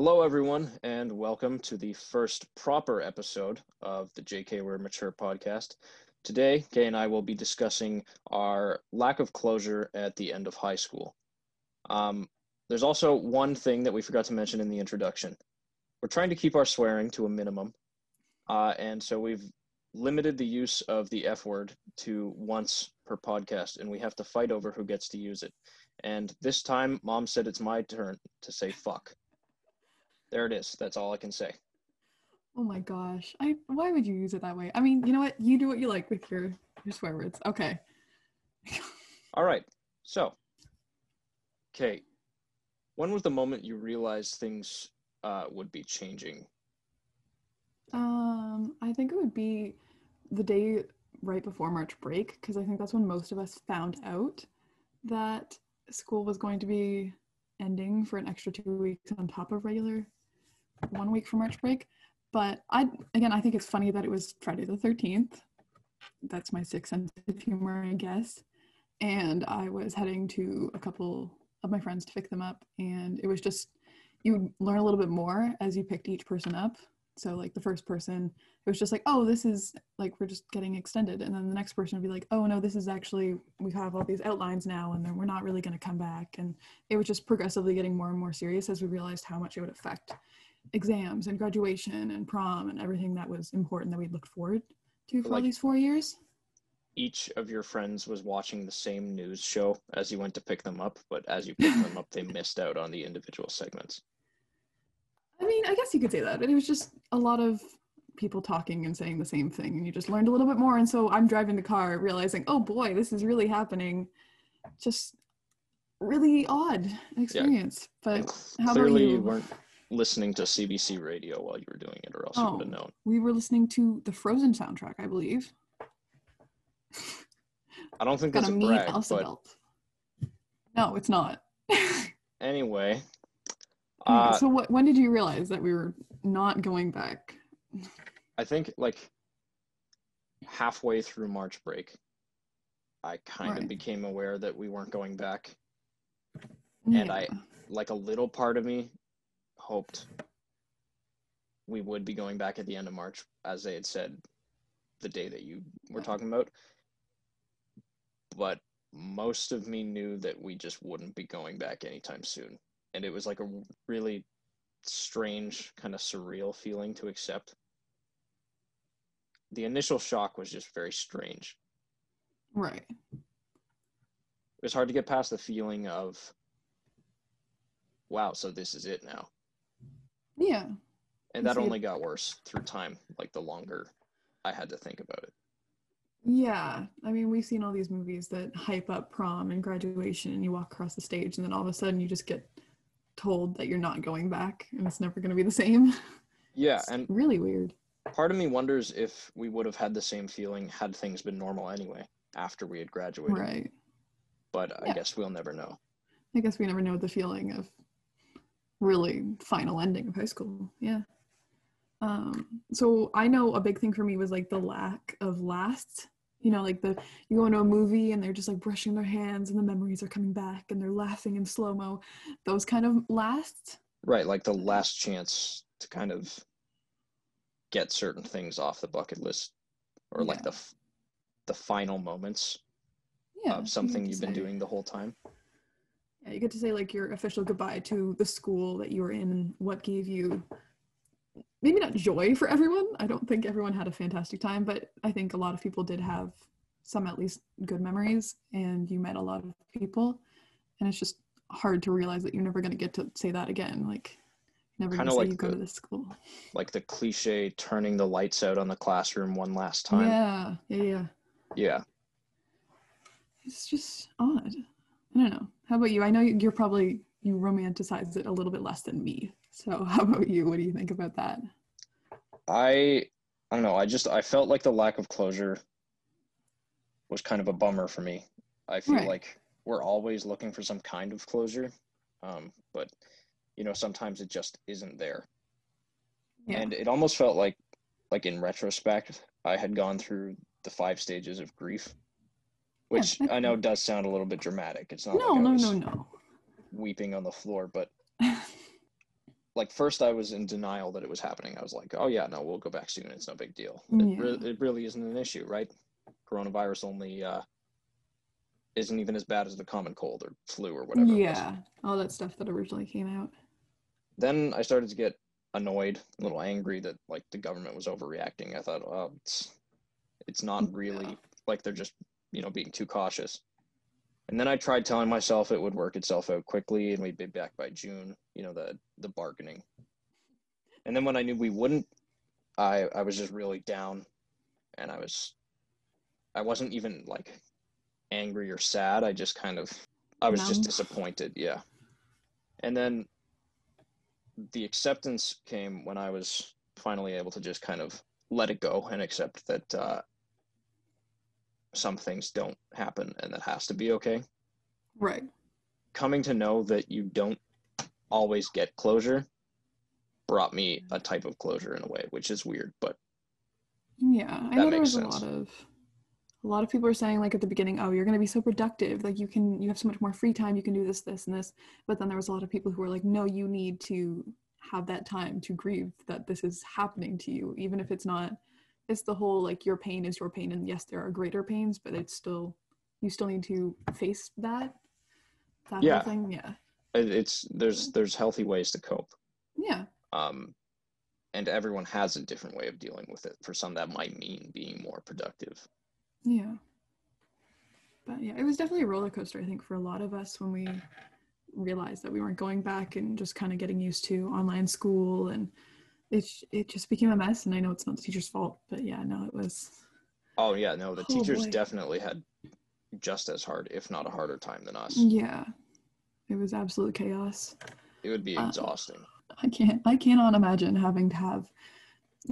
Hello, everyone, and welcome to the first proper episode of the JK We're Mature podcast. Today, Kay and I will be discussing our lack of closure at the end of high school. Um, there's also one thing that we forgot to mention in the introduction. We're trying to keep our swearing to a minimum, uh, and so we've limited the use of the F word to once per podcast, and we have to fight over who gets to use it. And this time, mom said it's my turn to say fuck. There it is. That's all I can say. Oh my gosh. I why would you use it that way? I mean, you know what? You do what you like with your your swear words. Okay. All right. So, Kate, when was the moment you realized things uh, would be changing? Um, I think it would be the day right before March break because I think that's when most of us found out that school was going to be ending for an extra two weeks on top of regular one week for March break. But I again, I think it's funny that it was Friday the 13th. That's my sixth sense of humor, I guess. And I was heading to a couple of my friends to pick them up, and it was just you learn a little bit more as you picked each person up. So like the first person, it was just like, oh, this is like we're just getting extended, and then the next person would be like, oh no, this is actually we have all these outlines now, and then we're not really going to come back, and it was just progressively getting more and more serious as we realized how much it would affect exams and graduation and prom and everything that was important that we looked forward to for Like- these four years. Each of your friends was watching the same news show as you went to pick them up, but as you picked them up, they missed out on the individual segments. I mean, I guess you could say that. But it was just a lot of people talking and saying the same thing, and you just learned a little bit more. And so I'm driving the car, realizing, oh boy, this is really happening. Just really odd experience. And But how about clearly, you? you weren't listening to CBC radio while you were doing it, or else you Oh. would have known. we were listening to the Frozen soundtrack, I believe. I don't think that's a brag, Elsa but belt. No, it's not. anyway. Hmm, Uh, so what, when did you realize that we were not going back? I think like halfway through March break, I kind of became aware that we weren't going back. And I- Like a little part of me hoped we would be going back at the end of March, as they had said the day that you were talking about. But most of me knew that we just wouldn't be going back anytime soon. And it was like a really strange, kind of surreal feeling to accept. The initial shock was just very strange. Right. It was hard to get past the feeling of, wow, so this is it now. Yeah. And that only got worse through time, like the longer I had to think about it. Yeah. I mean, we've seen all these movies that hype up prom and graduation, and you walk across the stage, and then all of a sudden you just get told that you're not going back and it's never going to be the same. Yeah, It's and really weird. part of me wonders if we would have had the same feeling had things been normal anyway after we had graduated. Right. But I Yeah. guess we'll never know. I guess we never know the feeling of really final ending of high school. Yeah. Um, so I know a big thing for me was like the lack of last. You know, like the you go into a movie and they're just like brushing their hands and the memories are coming back and they're laughing in slow mo. Those kind of lasts. Right, like the last chance to kind of get certain things off the bucket list or like the f- the final moments Yeah. of something you've been doing the whole time. You get to say like your official goodbye to the school that you were in and what gave you maybe not joy for everyone. I don't think everyone had a fantastic time, but I think a lot of people did have some at least good memories and you met a lot of people and it's just hard to realize that you're never going to get to say that again. Like never going Kinda to say like you go the- to this school. Like the cliche turning the lights out on the classroom one last time. Yeah, yeah, yeah. yeah. It's just odd. I don't know. How about you? I know you're probably you romanticize it a little bit less than me. So how about you? What do you think about that? I I don't know. I just I felt like the lack of closure was kind of a bummer for me. I feel Right. like we're always looking for some kind of closure, um, but you know sometimes it just isn't there. Yeah. And it almost felt like like in retrospect, I had gone through the five stages of grief, which I I know does sound a little bit dramatic. It's not no, like no, no, no. weeping on the floor, but like first I was in denial that it was happening. I was like, oh yeah, no, we'll go back soon. It's no big deal. It, re- it really isn't an issue, right? Coronavirus only uh, isn't even as bad as the common cold or flu or whatever. yeah, all that stuff that originally came out. Then I started to get annoyed, a little angry that like the government was overreacting. I thought, oh, it's it's not really like they're just you know being too cautious. And then I tried telling myself it would work itself out quickly and we'd be back by June. You know the the bargaining. And then when I knew we wouldn't, I I was just really down, and I was, I wasn't even like angry or sad. I just kind of, I was just disappointed. Yeah. And then the acceptance came when I was finally able to just kind of let it go and accept that uh, some things don't happen and that has to be okay. Right. Coming to know that you don't always get closure brought me a type of closure in a way, which is weird, but Yeah, I know there was sense. a lot of a lot of people are saying like at the beginning, oh, you're going to be so productive, like you can you have so much more free time, you can do this, this, and this. But then there was a lot of people who were like, no, you need to have that time to grieve that this is happening to you, even if it's not. It's the whole like your pain is your pain, and yes, there are greater pains, but it's still you still need to face that. That Yeah. whole thing, yeah, it's there's there's healthy ways to cope. yeah, Um, and everyone has a different way of dealing with it. For some, that might mean being more productive. Yeah. But yeah, it was definitely a roller coaster, I think, for a lot of us when we realized that we weren't going back and just kind of getting used to online school and it, it just became a mess. And I know it's not the teacher's fault, but yeah, no, it was. Oh yeah, no, the Oh, teachers boy. definitely had just as hard, if not a harder time than us. Yeah. It was absolute chaos. It would be Uh, exhausting. I can't, I cannot imagine having to have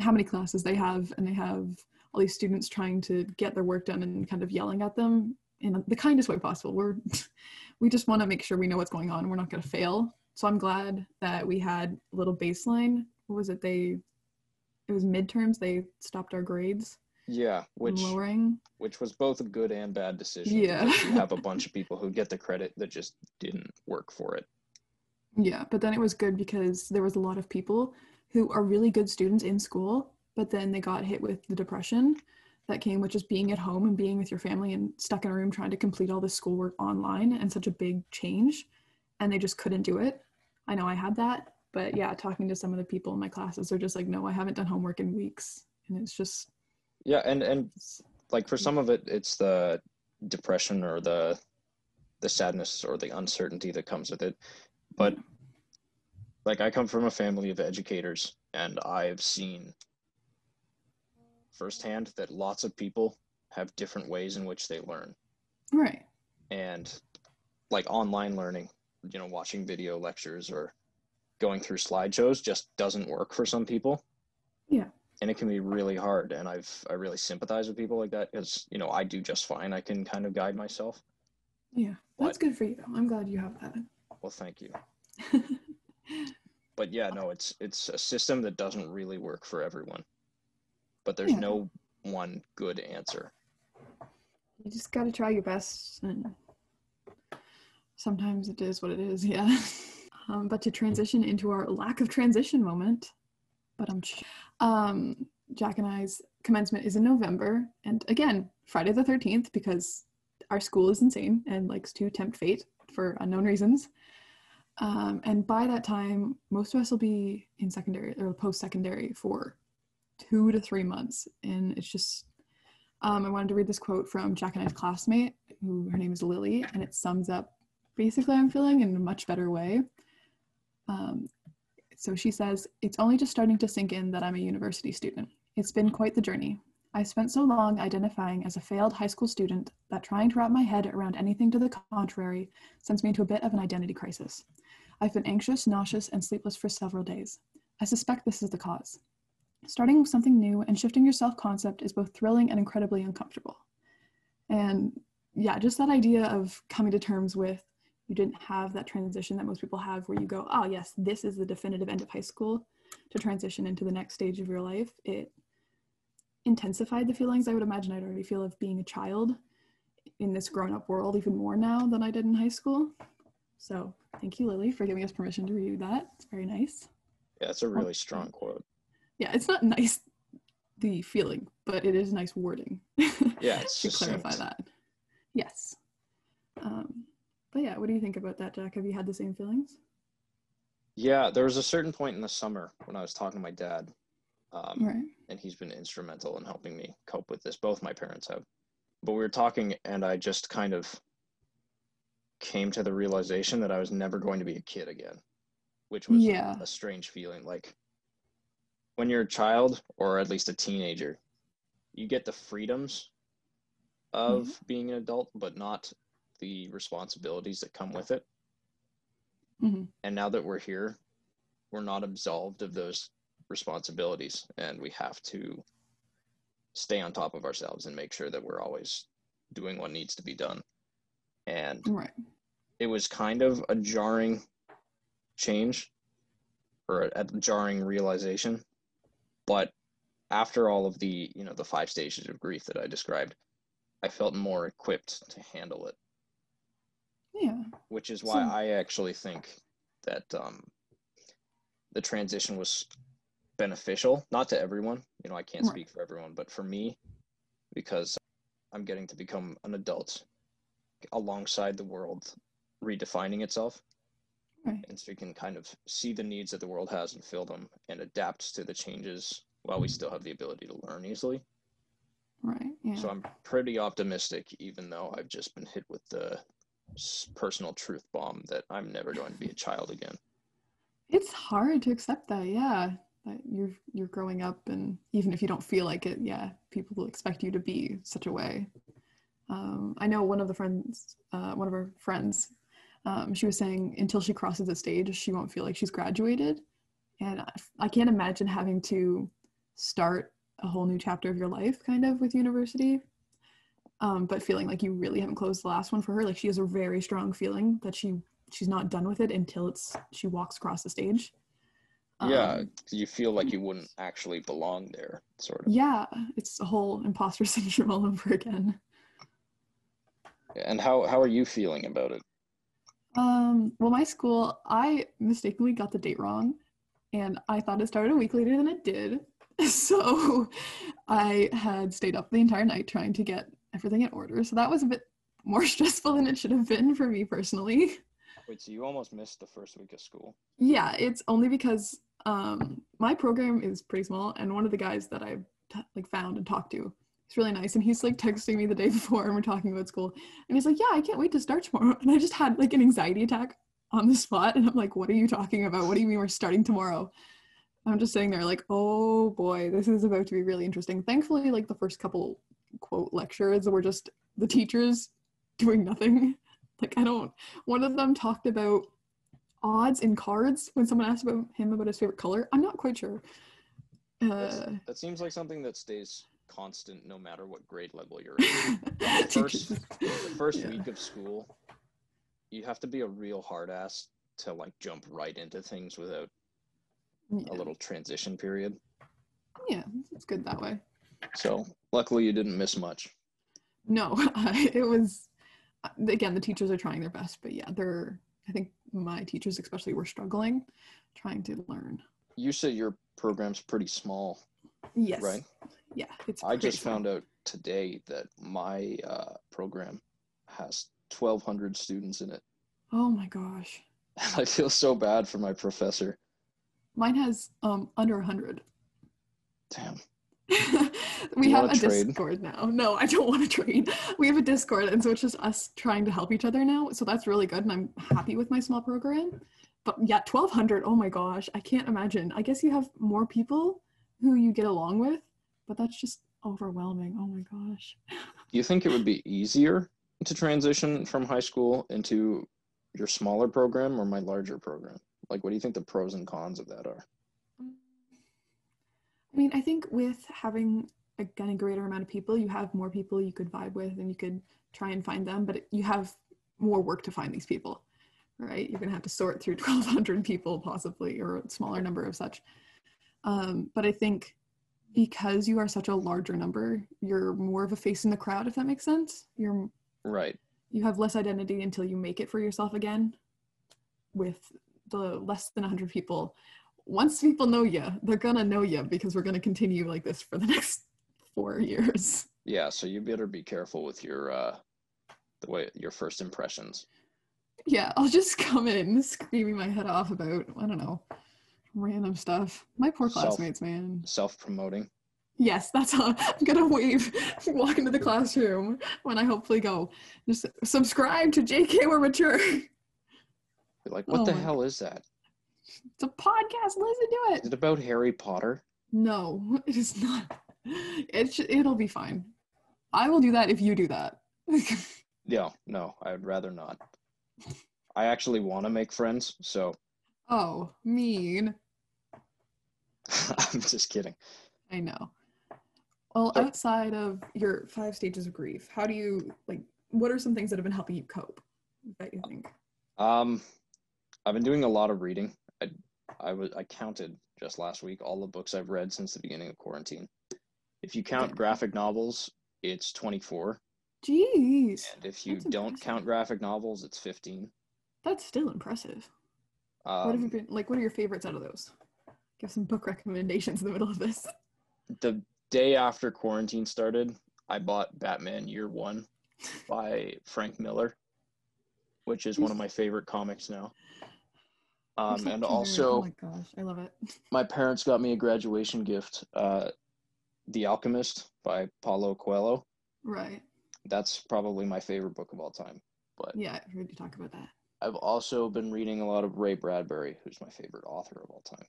how many classes they have and they have all these students trying to get their work done and kind of yelling at them in the kindest way possible. We're we just want to make sure we know what's going on. We're not going to fail. So I'm glad that we had a little baseline. What was it? They it was midterms. They stopped our grades Yeah, which lowering. which was both a good and bad decision. Yeah. you have a bunch of people who get the credit that just didn't work for it. Yeah, but then it was good because there was a lot of people who are really good students in school, but then they got hit with the depression that came with just being at home and being with your family and stuck in a room trying to complete all this schoolwork online and such a big change. And they just couldn't do it. I know I had that, but yeah, talking to some of the people in my classes, they're just like, no, I haven't done homework in weeks. And it's just, Yeah, and and like for some of it, it's the depression or the the sadness or the uncertainty that comes with it. But like I come from a family of educators, and I've seen firsthand that lots of people have different ways in which they learn. right. and like online learning you know watching video lectures or going through slideshows just doesn't work for some people Yeah. and it can be really hard and i've i really sympathize with people like that because you know i do just fine i can kind of guide myself Yeah, that's But- good for you. I'm glad you have that. well thank you but yeah no it's it's a system that doesn't really work for everyone but there's Yeah. no one good answer you just got to try your best and sometimes it is what it is yeah um, but to transition into our lack of transition moment but i'm um jack and i's commencement is in november and again friday the 13th because our school is insane and likes to tempt fate for unknown reasons um, and by that time most of us will be in secondary or post-secondary for two to three months and it's just um, I wanted to read this quote from Jack and I's classmate, who her name is Lily, and it sums up basically I'm feeling in a much better way. Um, so she says, It's only just starting to sink in that I'm a university student. It's been quite the journey. I spent so long identifying as a failed high school student that trying to wrap my head around anything to the contrary sends me into a bit of an identity crisis. I've been anxious, nauseous, and sleepless for several days. I suspect this is the cause. Starting with something new and shifting your self concept is both thrilling and incredibly uncomfortable. And yeah, just that idea of coming to terms with you didn't have that transition that most people have where you go, oh, yes, this is the definitive end of high school to transition into the next stage of your life. It intensified the feelings I would imagine I'd already feel of being a child in this grown up world even more now than I did in high school. So thank you, Lily, for giving us permission to review that. It's very nice. Yeah, it's a really strong quote. Yeah, it's not nice the feeling, but it is nice wording. Yeah, to clarify that. Yes. Um, but yeah, what do you think about that, Jack? Have you had the same feelings? Yeah, there was a certain point in the summer when I was talking to my dad, um, Right. and he's been instrumental in helping me cope with this. Both my parents have. But we were talking, and I just kind of came to the realization that I was never going to be a kid again, which was Yeah. a strange feeling. Like when you're a child, or at least a teenager, you get the freedoms of being an adult, but not the responsibilities that come with it. hmm And now that we're here, we're not absolved of those responsibilities, and we have to stay on top of ourselves and make sure that we're always doing what needs to be done. And Right. it was kind of a jarring change or a, a jarring realization. But after all of the, you know, the five stages of grief that I described, I felt more equipped to handle it Yeah. which is why So- I actually think that um, the transition was beneficial, not to everyone. You know, I can't Right. speak for everyone, but for me, because I'm getting to become an adult alongside the world redefining itself. Right. And so you can kind of see the needs that the world has and fill them and adapt to the changes while we still have the ability to learn easily. Right. Yeah. So I'm pretty optimistic, even though I've just been hit with the personal truth bomb that I'm never going to be a child again. it's hard to accept that yeah that you're you're growing up and even if you don't feel like it yeah people will expect you to be such a way. Um, i know one of the friends uh, one of our friends um, she was saying until she crosses a stage she won't feel like she's graduated. And I, I can't imagine having to start a whole new chapter of your life kind of with university um, but feeling like you really haven't closed the last one for her like she has a very strong feeling that she she's not done with it until it's she walks across the stage yeah, Um, you feel like you wouldn't actually belong there, sort of. yeah it's a whole imposter syndrome all over again And how how are you feeling about it? um well my school i mistakenly got the date wrong and i thought it started a week later than it did so i had stayed up the entire night trying to get everything in order so that was a bit more stressful than it should have been for me personally Wait, so you almost missed the first week of school? Yeah, it's only because um, my program is pretty small, and one of the guys that I t- like found and talked to, he's really nice, and he's like texting me the day before, and we're talking about school, and he's like, "Yeah, I can't wait to start tomorrow," and I just had like an anxiety attack on the spot, and I'm like, "What are you talking about? What do you mean we're starting tomorrow?" I'm just sitting there like, "Oh boy, this is about to be really interesting." Thankfully, like the first couple quote lectures were just the teachers doing nothing. Like I don't. One of them talked about odds in cards when someone asked about him about his favorite color. I'm not quite sure. Uh, that seems like something that stays constant no matter what grade level you're in. The first, the first Yeah. week of school, you have to be a real hard ass to like jump right into things without yeah. a little transition period. yeah, it's good that way. So luckily you didn't miss much. No, it was uh, again the teachers are trying their best, but yeah, they're. I think my teachers especially were struggling, trying to learn. You said your program's pretty small, Yes. right? Yeah, it's. I just pretty found out today that my uh, program has 1,200 students in it. Oh my gosh, I feel so bad for my professor. mine has um under a hundred. Damn. we you have a trade? discord now. No i don't want to trade. We have a discord and so it's just us trying to help each other now. So that's really good and i'm happy with my small program. But yeah 1200 oh my gosh i can't imagine. I guess you have more people who you get along with but that's just overwhelming. Oh my gosh. Do you think it would be easier to transition from high school into your smaller program or my larger program? Like, what do you think the pros and cons of that are? I mean, I think with having a greater amount of people, you have more people you could vibe with and you could try and find them, but you have more work to find these people, right? You're going to have to sort through 1,200 people possibly, or a smaller number of such. Um, but I think because you are such a larger number, you're more of a face in the crowd, if that makes sense. You're Right. you have less identity until you make it for yourself again with the less than 100 people once people know you, they're gonna know you because we're gonna continue like this for the next four years. Yeah, so you better be careful with your uh the way your first impressions. Yeah, I'll just come in screaming my head off about I don't know random stuff. My poor Self- classmates, man. Self-promoting. Yes, that's how I'm gonna wave, walk into the classroom when I hopefully go. Just subscribe to JK We're Mature. You're like, what Oh the hell is that? It's a podcast. Listen to Is it. it about Harry Potter? No, it is not. It sh- it'll be fine. I will do that if you do that. Yeah, no, I'd rather not. I actually want to make friends, so oh, mean. I'm just kidding. I know. Well, So- outside of your five stages of grief, how do you like? What are some things that have been helping you cope? That you think? Um, I've been doing a lot of reading. I, I was I counted just last week all the books I've read since the beginning of quarantine. If you count graphic novels, it's 24, Jeez, and if you That's don't impressive. count graphic novels, it's 15. that's still impressive. what have you Um, been like? What are your favorites out of those? Give some book recommendations in the middle of this. the day after quarantine started, I bought Batman Year One by Frank Miller, which is one of my favorite comics now. Um, and also, oh my gosh, I love it. my parents got me a graduation gift, uh, The Alchemist by Paulo Coelho. Right. That's probably my favorite book of all time. But Yeah, I heard you talk about that. I've also been reading a lot of Ray Bradbury, who's my favorite author of all time.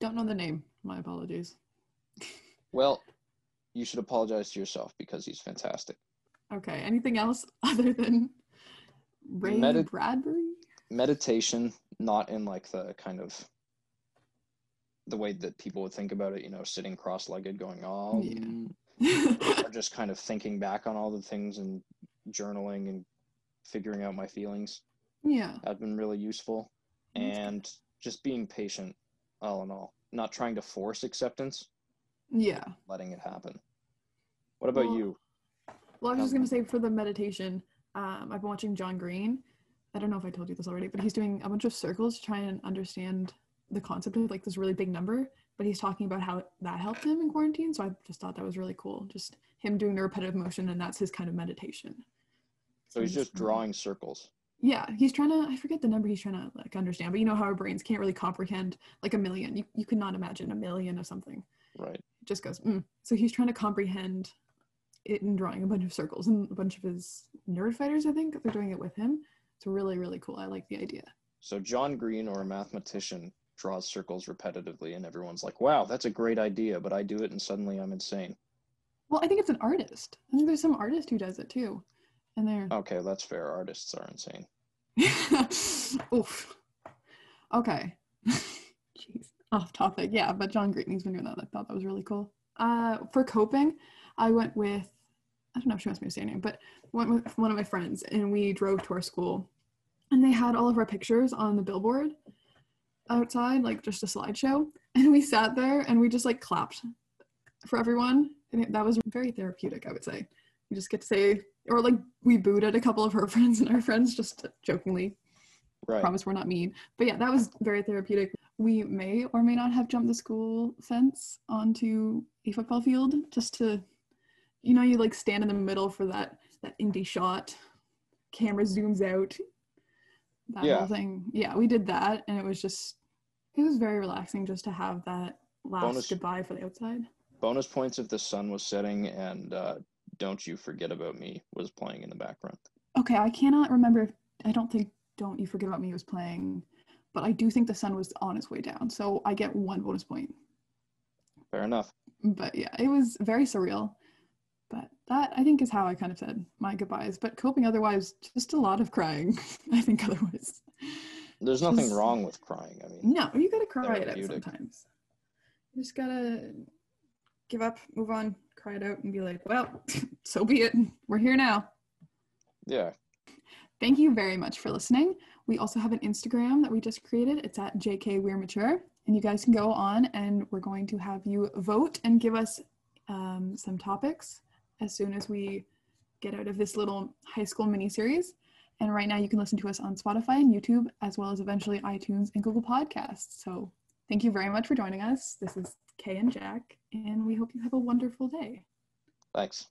Don't know the name. My apologies. Well, you should apologize to yourself because he's fantastic. Okay. Anything else other than Ray Medi- Bradbury? Meditation, not in like the kind of the way that people would think about it, you know, sitting cross-legged going, oh, Yeah. or just kind of thinking back on all the things and journaling and figuring out my feelings. yeah. have been really useful That's and just being patient all in all not trying to force acceptance Yeah. letting it happen what about Well, you Well, I was just gonna say for the meditation, um, I've been watching John Green. I don't know if I told you this already, but he's doing a bunch of circles to try and understand the concept of like this really big number. But he's talking about how that helped him in quarantine. So I just thought that was really cool. Just him doing the repetitive motion, and that's his kind of meditation. so he's just drawing circles Yeah, he's trying to. I forget the number he's trying to like understand, but you know how our brains can't really comprehend like a million. You you could not imagine a million of something. right It just goes. Mm. So he's trying to comprehend it in drawing a bunch of circles, and a bunch of his Nerdfighters, I think, they're doing it with him. It's really really cool. I like the idea. so john green or a mathematician draws circles repetitively and everyone's like wow that's a great idea but i do it and suddenly i'm insane Well, I think it's an artist. I think there's some artist who does it too, and they're okay that's fair artists are insane oof. Okay. Jeez. Off topic. Yeah, but John Green's been doing that. I thought that was really cool. Uh, for coping, I went with I don't know if she wants me to say her name, but went with one of my friends and we drove to our school and they had all of our pictures on the billboard outside, like just a slideshow. And we sat there and we just like clapped for everyone. And it, that was very therapeutic, I would say. We just get to say, or like we booed at a couple of her friends and our friends just jokingly right promise we're not mean but yeah that was very therapeutic we may or may not have jumped the school fence onto a football field just to you know you like stand in the middle for that that indie shot camera zooms out that Yeah. whole thing yeah we did that and it was just it was very relaxing just to have that last Bonus- goodbye for the outside bonus points if the sun was setting and uh, don't you forget about me was playing in the background okay i cannot remember if, i don't think don't you forget about me was playing but i do think the sun was on its way down so i get one bonus point fair enough but yeah, it was very surreal. But that I think is how I kind of said my goodbyes. But coping otherwise, just a lot of crying. I think otherwise. There's nothing wrong with crying i mean No, you gotta cry it out sometimes. You just gotta give up, move on, cry it out, and be like, well, so be it. We're here now. yeah Thank you very much for listening. We also have an Instagram that we just created. It's at JK We're Mature. And you guys can go on and we're going to have you vote and give us um, some topics as soon as we get out of this little high school mini series. And right now you can listen to us on Spotify and YouTube, as well as eventually iTunes and Google Podcasts. So Thank you very much for joining us. This is Kay and Jack, and we hope you have a wonderful day. Thanks.